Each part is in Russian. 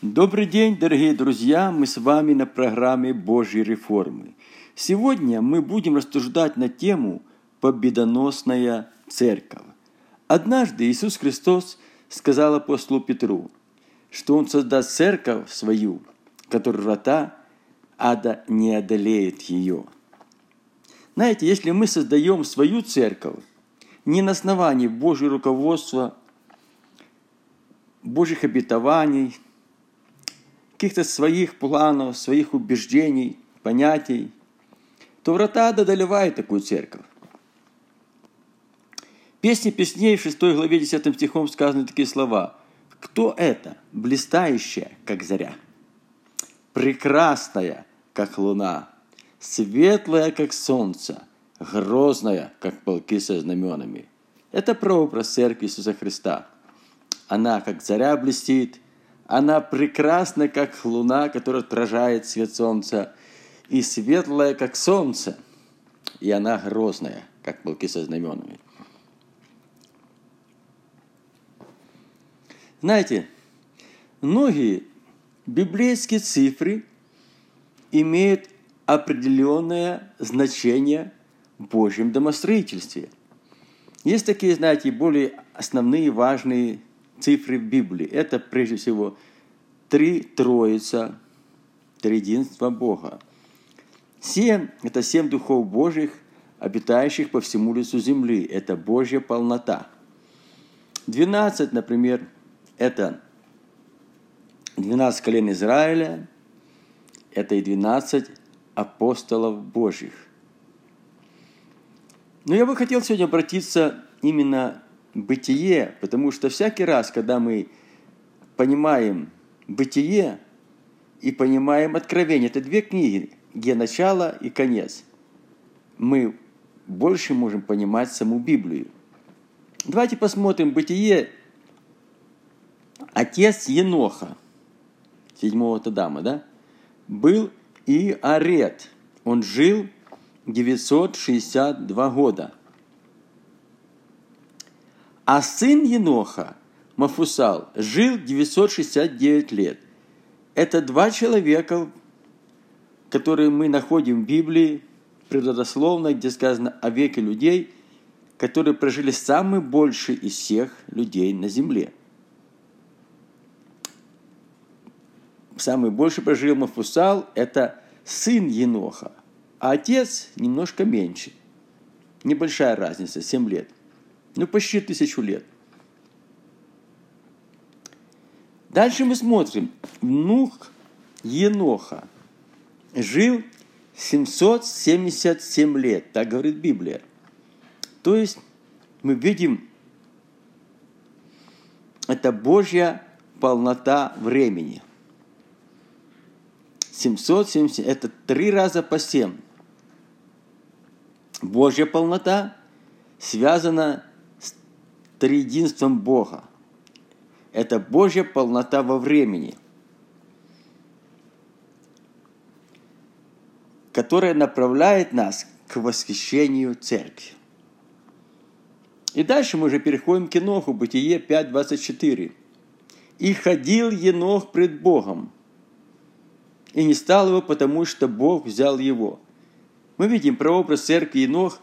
Добрый день, дорогие друзья! Мы с вами на программе Божьей реформы. Сегодня мы будем рассуждать на тему «Победоносная церковь». Однажды Иисус Христос сказал апостолу Петру, что Он создаст церковь свою, которая врата ада не одолеет ее. Знаете, если мы создаем свою церковь не на основании Божьего руководства, Божьих обетований, каких-то своих планов, своих убеждений, понятий, то врата одолевают такую церковь. Песни песней в 6 главе 10 стихом сказаны такие слова. «Кто это, блистающая, как заря, прекрасная, как луна, светлая, как солнце, грозная, как полки со знаменами?» Это прообраз церкви Иисуса Христа. Она, как заря, блестит – она прекрасна, как луна, которая отражает свет солнца, и светлая, как солнце, и она грозная, как полки со знаменами. Знаете, многие библейские цифры имеют определенное значение в Божьем домостроительстве. Есть такие, знаете, более основные важные цифры в Библии. Это прежде всего три Троица, Триединство Бога. Семь – это семь духов Божьих, обитающих по всему лицу земли. Это Божья полнота. Двенадцать, например, это двенадцать колен Израиля, это и двенадцать апостолов Божьих. Но я бы хотел сегодня обратиться именно бытие, потому что всякий раз, когда мы понимаем бытие и понимаем откровение, это две книги, где начало и конец, мы больше можем понимать саму Библию. Давайте посмотрим бытие. Отец Еноха, седьмого Тадама, да, был Иарет. Он жил 962 года – а сын Еноха, Мафусал, жил 969 лет. Это два человека, которые мы находим в Библии, природословно, где сказано о веке людей, которые прожили самый больший из всех людей на земле. Самый больший прожил Мафусал – это сын Еноха, а отец немножко меньше. Небольшая разница, 7 лет ну почти тысячу лет. Дальше мы смотрим. Внук Еноха жил 777 лет, так говорит Библия. То есть мы видим, это Божья полнота времени. 770, это три раза по 7. Божья полнота связана триединством Бога. Это Божья полнота во времени, которая направляет нас к восхищению церкви. И дальше мы уже переходим к Еноху, Бытие 5.24. «И ходил Енох пред Богом, и не стал его, потому что Бог взял его». Мы видим прообраз церкви Енох,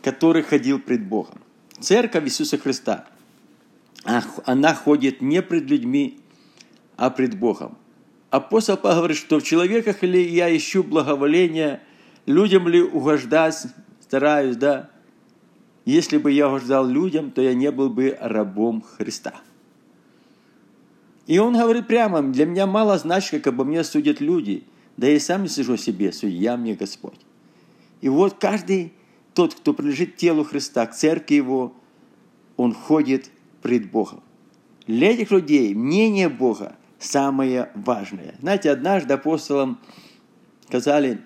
который ходил пред Богом. Церковь Иисуса Христа, она ходит не пред людьми, а пред Богом. Апостол Павел говорит, что в человеках ли я ищу благоволения, людям ли угождать стараюсь, да? Если бы я угождал людям, то я не был бы рабом Христа. И он говорит прямо, для меня мало значит, как обо мне судят люди, да я сам не сижу себе, судья мне Господь. И вот каждый тот, кто принадлежит телу Христа, к церкви Его, он ходит пред Богом. Для этих людей мнение Бога самое важное. Знаете, однажды апостолам сказали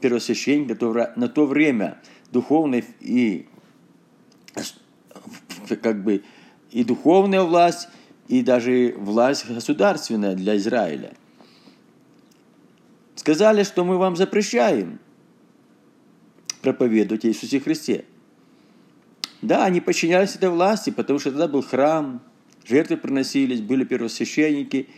первосвященник, на то время духовный и как бы и духовная власть, и даже власть государственная для Израиля. Сказали, что мы вам запрещаем – проповедовать о Иисусе Христе. Да, они подчинялись этой власти, потому что тогда был храм, жертвы приносились, были первосвященники.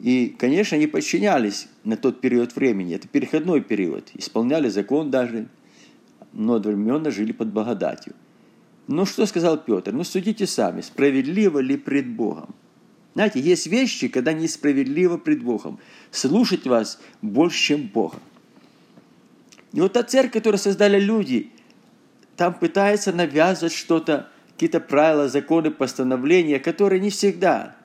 И, конечно, они подчинялись на тот период времени. Это переходной период. Исполняли закон даже, но одновременно жили под благодатью. Ну, что сказал Петр? Ну, судите сами, справедливо ли пред Богом? Знаете, есть вещи, когда несправедливо пред Богом. Слушать вас больше, чем Бога. И вот та церковь, которую создали люди, там пытается навязывать что-то, какие-то правила, законы, постановления, которые не всегда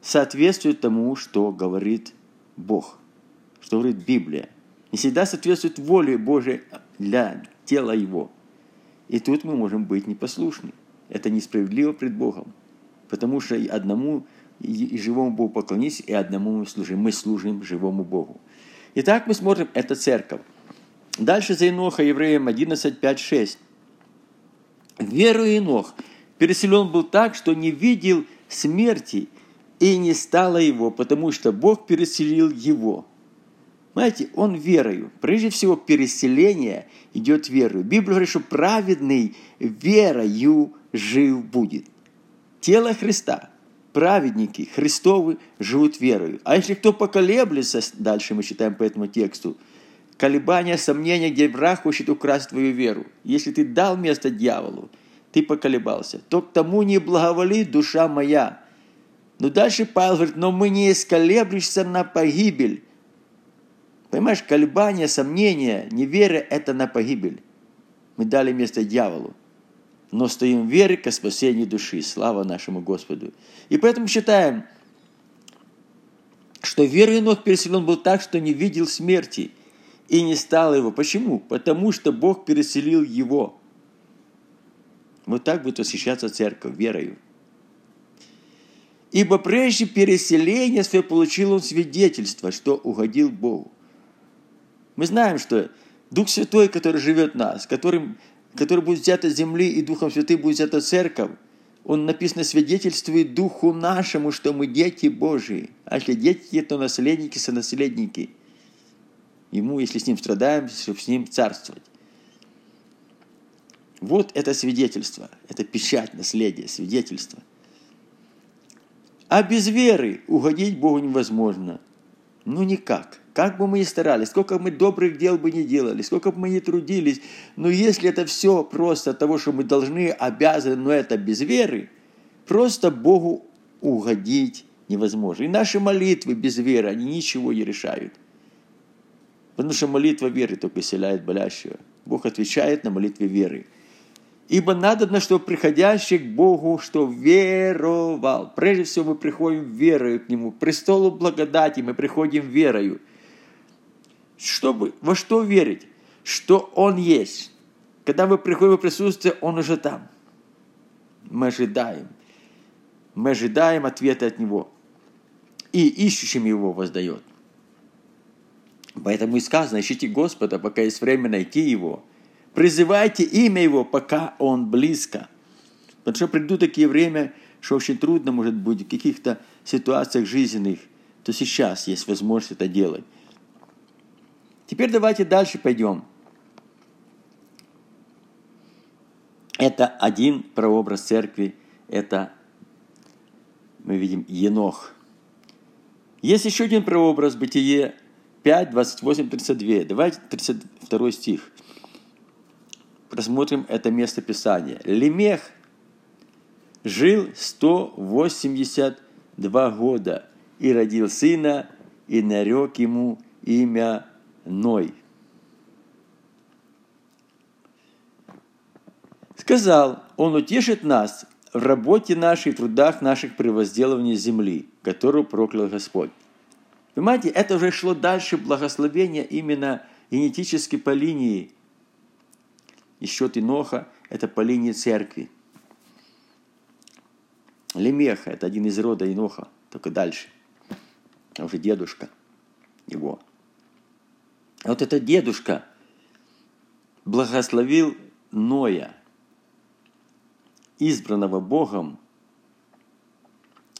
соответствуют тому, что говорит Бог, что говорит Библия. Не всегда соответствует воле Божией для тела Его. И тут мы можем быть непослушны. Это несправедливо пред Богом. Потому что одному и живому Богу поклонись, и одному мы служим. Мы служим живому Богу. Итак, мы смотрим, это церковь. Дальше за Иноха, Евреям 11, 5, 6. Веру Инох переселен был так, что не видел смерти, и не стало его, потому что Бог переселил его. Знаете, он верою. Прежде всего, переселение идет верою. Библия говорит, что праведный верою жив будет – тело Христа. Праведники Христовы живут верою. А если кто поколеблется, дальше мы читаем по этому тексту, колебания, сомнения, где враг хочет украсть твою веру. Если ты дал место дьяволу, ты поколебался, то к тому не благоволит душа моя. Но дальше Павел говорит, но мы не исколеблешься на погибель. Понимаешь, колебания, сомнения, неверие – это на погибель. Мы дали место дьяволу но стоим в вере ко спасению души. Слава нашему Господу. И поэтому считаем, что верой Енох переселен был так, что не видел смерти и не стал его. Почему? Потому что Бог переселил его. Вот так будет восхищаться церковь верою. Ибо прежде переселения свое получил он свидетельство, что угодил Богу. Мы знаем, что Дух Святой, который живет в нас, которым который будет взят от земли, и Духом Святым будет взята церковь, он написано свидетельствует Духу нашему, что мы дети Божии. А если дети, то наследники, сонаследники. Ему, если с ним страдаем, чтобы с ним царствовать. Вот это свидетельство, это печать наследия, свидетельство. А без веры угодить Богу невозможно. Ну никак. Как бы мы ни старались, сколько мы добрых дел бы не делали, сколько бы мы ни трудились, но если это все просто от того, что мы должны, обязаны, но это без веры, просто Богу угодить невозможно. И наши молитвы без веры, они ничего не решают. Потому что молитва веры только исцеляет болящего. Бог отвечает на молитве веры. Ибо надо, на что приходящий к Богу, что веровал. Прежде всего мы приходим верою к Нему. К престолу благодати мы приходим верою чтобы, во что верить? Что Он есть. Когда мы приходим в присутствие, Он уже там. Мы ожидаем. Мы ожидаем ответа от Него. И ищущим Его воздает. Поэтому и сказано, ищите Господа, пока есть время найти Его. Призывайте имя Его, пока Он близко. Потому что придут такие время, что очень трудно может быть в каких-то ситуациях жизненных, то сейчас есть возможность это делать. Теперь давайте дальше пойдем. Это один прообраз церкви, это мы видим Енох. Есть еще один прообраз, Бытие 5, 28, 32. Давайте 32 стих. Просмотрим это место Писания. Лемех жил 182 года и родил сына, и нарек ему имя Ной. Сказал, Он утешит нас в работе нашей, в трудах наших при возделывании земли, которую проклял Господь. Понимаете, это уже шло дальше благословения именно генетически по линии. И счет Иноха – это по линии церкви. Лемеха – это один из рода Иноха, только дальше. А уже дедушка его – вот этот дедушка благословил Ноя, избранного Богом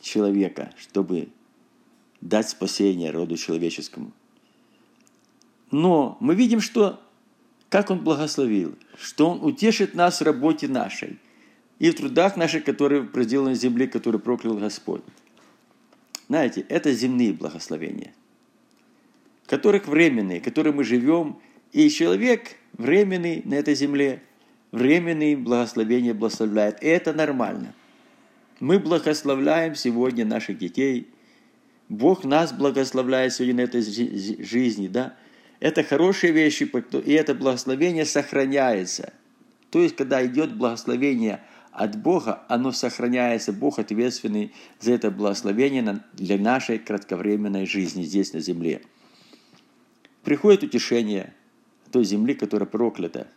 человека, чтобы дать спасение роду человеческому. Но мы видим, что как Он благословил, что Он утешит нас в работе нашей и в трудах наших, которые проделаны в земле, которые проклял Господь. знаете, это земные благословения, которых временные, которые мы живем, и человек временный на этой земле, временные благословения благословляет. И это нормально. Мы благословляем сегодня наших детей. Бог нас благословляет сегодня на этой жизни, да. Это хорошие вещи, и это благословение сохраняется. То есть, когда идет благословение от Бога, оно сохраняется. Бог ответственный за это благословение для нашей кратковременной жизни здесь на земле. Приходит утешение той земли, которая проклята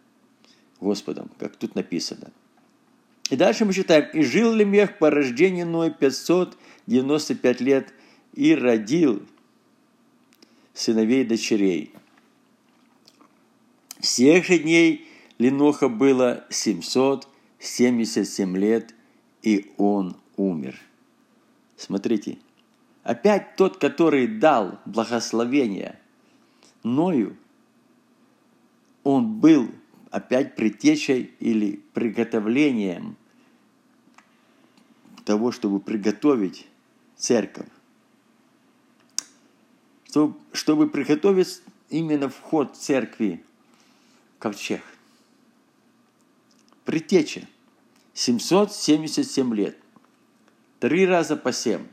Господом, как тут написано. И дальше мы читаем. «И жил Лемех по рождению Ной 595 лет, и родил сыновей и дочерей. Всех же дней Леноха было 777 лет, и он умер». Смотрите, опять тот, который дал благословение Ною, он был опять предтечей или приготовлением того, чтобы приготовить церковь. Чтобы, чтобы приготовить именно вход церкви ковчег. Предтеча. 777 лет. Три раза по семь.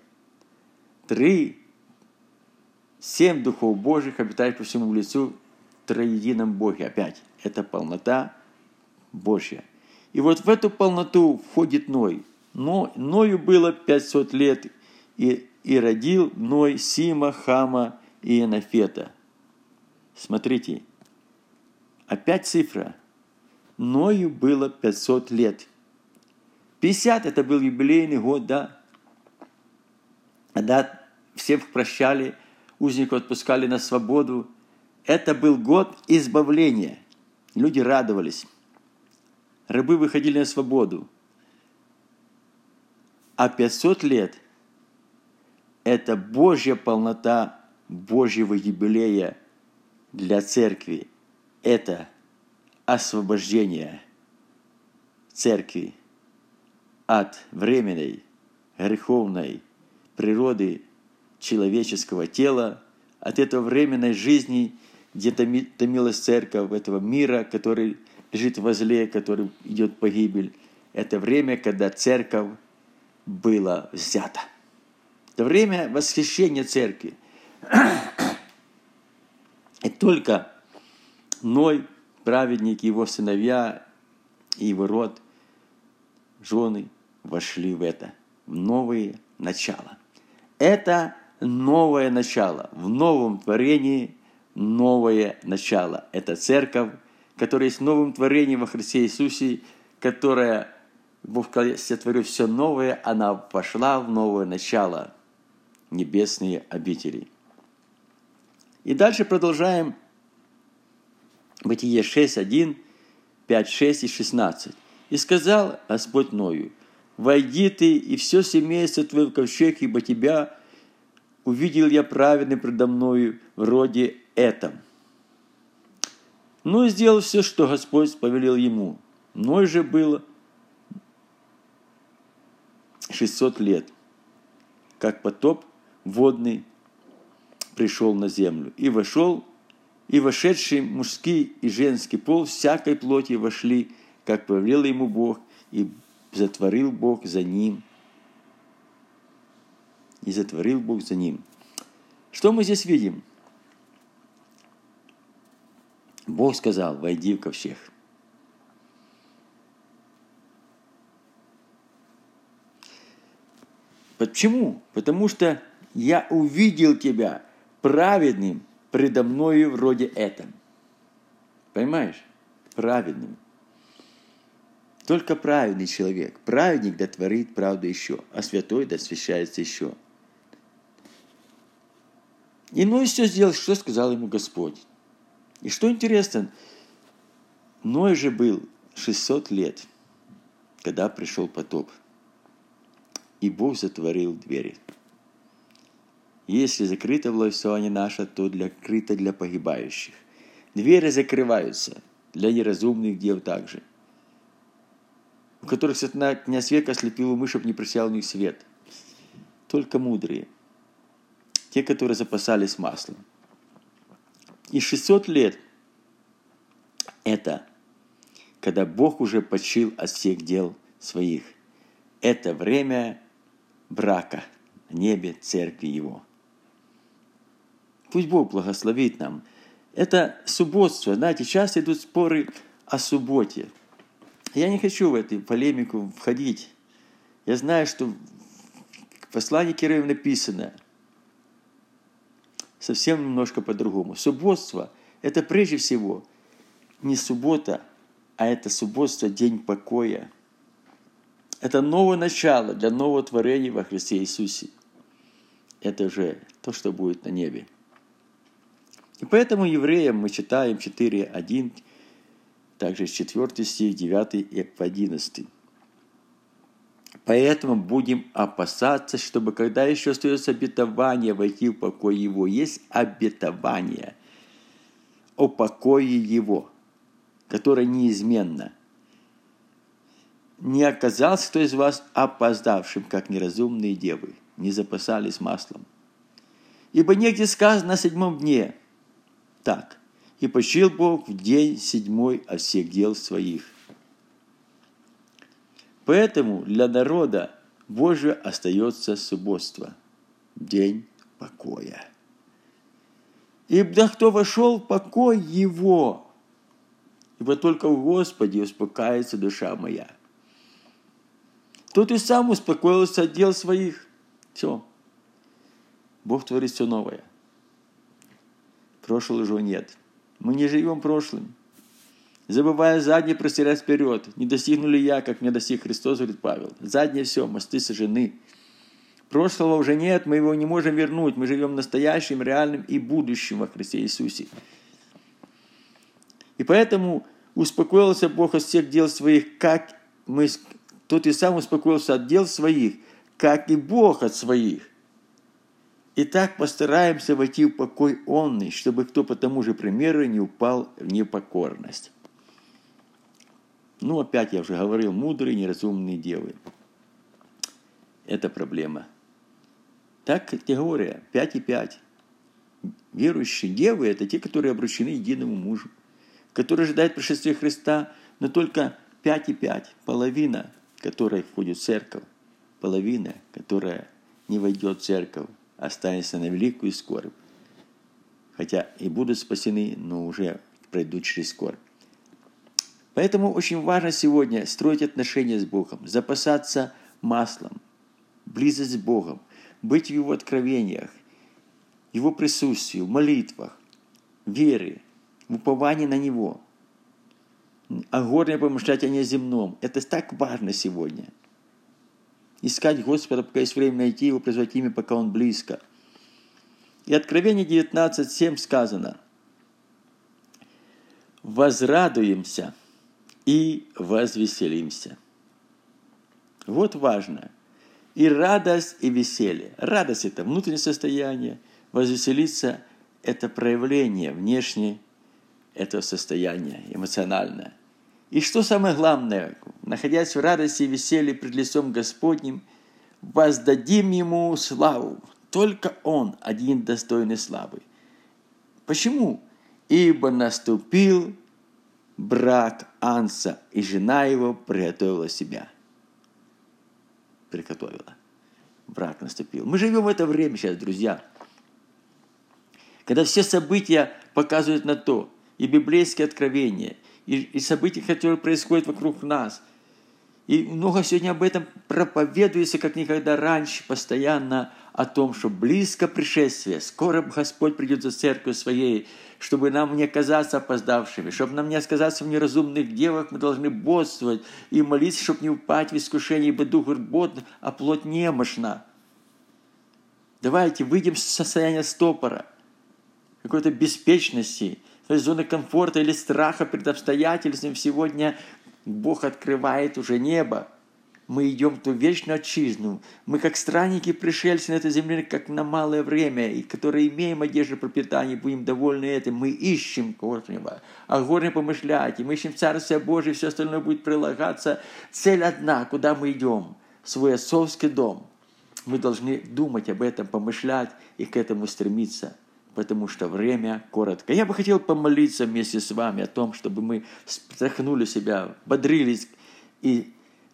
Три, семь духов Божьих обитает по всему лицу троедином Боге. Опять, это полнота Божья. И вот в эту полноту входит Ной. Но Ною было 500 лет, и, и родил Ной Сима, Хама и Энофета. Смотрите, опять цифра. Ною было 500 лет. 50 это был юбилейный год, да. Когда всех прощали, узников отпускали на свободу, это был год избавления. Люди радовались. Рабы выходили на свободу. А 500 лет – это Божья полнота Божьего юбилея для церкви. Это освобождение церкви от временной, греховной природы человеческого тела, от этого временной жизни – где томилась церковь этого мира, который лежит во зле, который идет погибель. Это время, когда церковь была взята. Это время восхищения церкви. И только Ной, праведник, его сыновья и его род, жены вошли в это, в новые начала. Это новое начало. В новом творении новое начало. Это церковь, которая есть новым творением во Христе Иисусе, которая, Бог сотворил все новое, она пошла в новое начало, небесные обители. И дальше продолжаем Бытие 6, 1, 5, 6 и 16. «И сказал Господь Ною, «Войди ты, и все семейство твое в ковчег, ибо тебя увидел я праведный предо мною вроде этом. Ну и сделал все, что Господь повелел ему. Ной же было 600 лет, как потоп водный пришел на землю. И вошел, и вошедший мужский и женский пол всякой плоти вошли, как повелел ему Бог, и затворил Бог за ним. И затворил Бог за ним. Что мы здесь видим? Бог сказал, войди в ковчег. Почему? Потому что я увидел тебя праведным предо мною вроде этом. Понимаешь? Праведным. Только праведный человек. Праведник да творит правду еще, а святой да еще. И ну и все сделал, что сказал ему Господь. И что интересно, Ной же был 600 лет, когда пришел потоп. И Бог затворил двери. Если закрыто властвование наше, то для, крыто для погибающих. Двери закрываются для неразумных дел также, у которых сатана князь века ослепил умы, чтобы не просиял у них свет. Только мудрые. те, которые запасались маслом. И 600 лет – это когда Бог уже почил от всех дел своих. Это время брака в небе церкви Его. Пусть Бог благословит нам. Это субботство. Знаете, часто идут споры о субботе. Я не хочу в эту полемику входить. Я знаю, что в послании Кирилла написано совсем немножко по-другому. Субботство – это прежде всего не суббота, а это субботство – день покоя. Это новое начало для нового творения во Христе Иисусе. Это же то, что будет на небе. И поэтому евреям мы читаем 4.1, также 4 стих, 9 и 11. Поэтому будем опасаться, чтобы когда еще остается обетование войти в покой Его, есть обетование о покое Его, которое неизменно. Не оказался кто из вас опоздавшим, как неразумные девы, не запасались маслом. Ибо негде сказано на седьмом дне – так. «И почил Бог в день седьмой от всех дел своих». Поэтому для народа Божия остается субботство, день покоя. Ибо кто вошел в покой его, ибо только в Господе успокаивается душа моя. Тот и сам успокоился от дел своих. Все. Бог творит все новое. Прошлого уже нет. Мы не живем прошлым. Забывая заднее, простираясь вперед. Не достигнули я, как мне достиг Христос, говорит Павел. Заднее все, мосты сожжены. Прошлого уже нет, мы его не можем вернуть. Мы живем настоящим, реальным и будущим во Христе Иисусе. И поэтому успокоился Бог от всех дел своих, как мы, тот и сам успокоился от дел своих, как и Бог от своих. Итак, постараемся войти в покой онный, чтобы кто по тому же примеру не упал в непокорность. Ну, опять я уже говорил, мудрые, неразумные девы. Это проблема. Так категория 5 и 5. Верующие девы – это те, которые обручены единому мужу, которые ожидают пришествия Христа, но только 5 и 5, половина, которая входит в церковь, половина, которая не войдет в церковь останется на великую скорбь. Хотя и будут спасены, но уже пройдут через скорбь. Поэтому очень важно сегодня строить отношения с Богом, запасаться маслом, близость с Богом, быть в Его откровениях, Его присутствии, в молитвах, вере, в уповании на Него. О горне помышлять, а о земном. Это так важно сегодня – искать Господа, пока есть время найти Его, призвать имя, пока Он близко. И Откровение 19.7 сказано, «Возрадуемся и возвеселимся». Вот важно. И радость, и веселье. Радость – это внутреннее состояние, возвеселиться – это проявление внешнее этого состояния, эмоциональное. И что самое главное, находясь в радости и веселье пред лицом Господним, воздадим Ему славу. Только Он один достойный славы. Почему? Ибо наступил брак Анса, и жена его приготовила себя. Приготовила. Брак наступил. Мы живем в это время сейчас, друзья. Когда все события показывают на то, и библейские откровения – и, и событий, которые происходят вокруг нас. И много сегодня об этом проповедуется, как никогда раньше, постоянно о том, что близко пришествие, скоро Господь придет за церковью своей, чтобы нам не оказаться опоздавшими, чтобы нам не оказаться в неразумных девах, мы должны бодствовать и молиться, чтобы не упасть в искушение, ибо дух бод, а плоть немощна. Давайте выйдем с состояния стопора, какой-то беспечности, зоны комфорта или страха перед обстоятельствами сегодня Бог открывает уже небо. Мы идем в ту вечную отчизну. Мы как странники, пришельцы на этой земле, как на малое время, и которые имеем одежду пропитания, будем довольны этим. Мы ищем Господнего, а горне помышлять, и мы ищем Царствие Божие, все остальное будет прилагаться. Цель одна, куда мы идем, в свой отцовский дом. Мы должны думать об этом, помышлять и к этому стремиться, потому что время коротко. Я бы хотел помолиться вместе с вами о том, чтобы мы встряхнули себя, бодрились и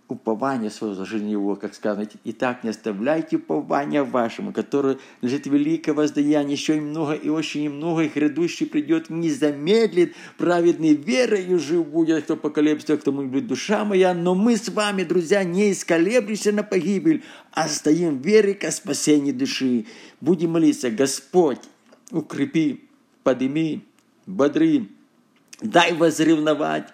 упование свое возложили Него, как сказано, так не оставляйте упования вашему, которое лежит великое воздаяние, еще и много, и очень много, и грядущий придет, не замедлит, праведный верою жив будет, кто поколеблется, кто будет душа моя, но мы с вами, друзья, не исколеблемся на погибель, а стоим верой ко спасению души. Будем молиться, Господь, укрепи, подними, бодри, дай возревновать,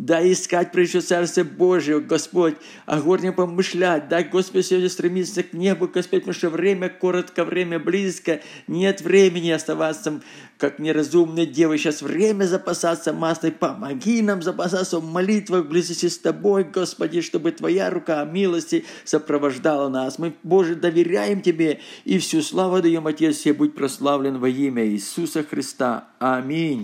Дай искать прежде Царствие Божие, Господь, о а горнем помышлять. Дай, Господь, сегодня стремиться к небу, Господь, потому что время коротко, время близко. Нет времени оставаться, как неразумные девы. Сейчас время запасаться маслой. Помоги нам запасаться в молитвах, в близости с Тобой, Господи, чтобы Твоя рука милости сопровождала нас. Мы, Боже, доверяем Тебе и всю славу даем, Отец, все будь прославлен во имя Иисуса Христа. Аминь.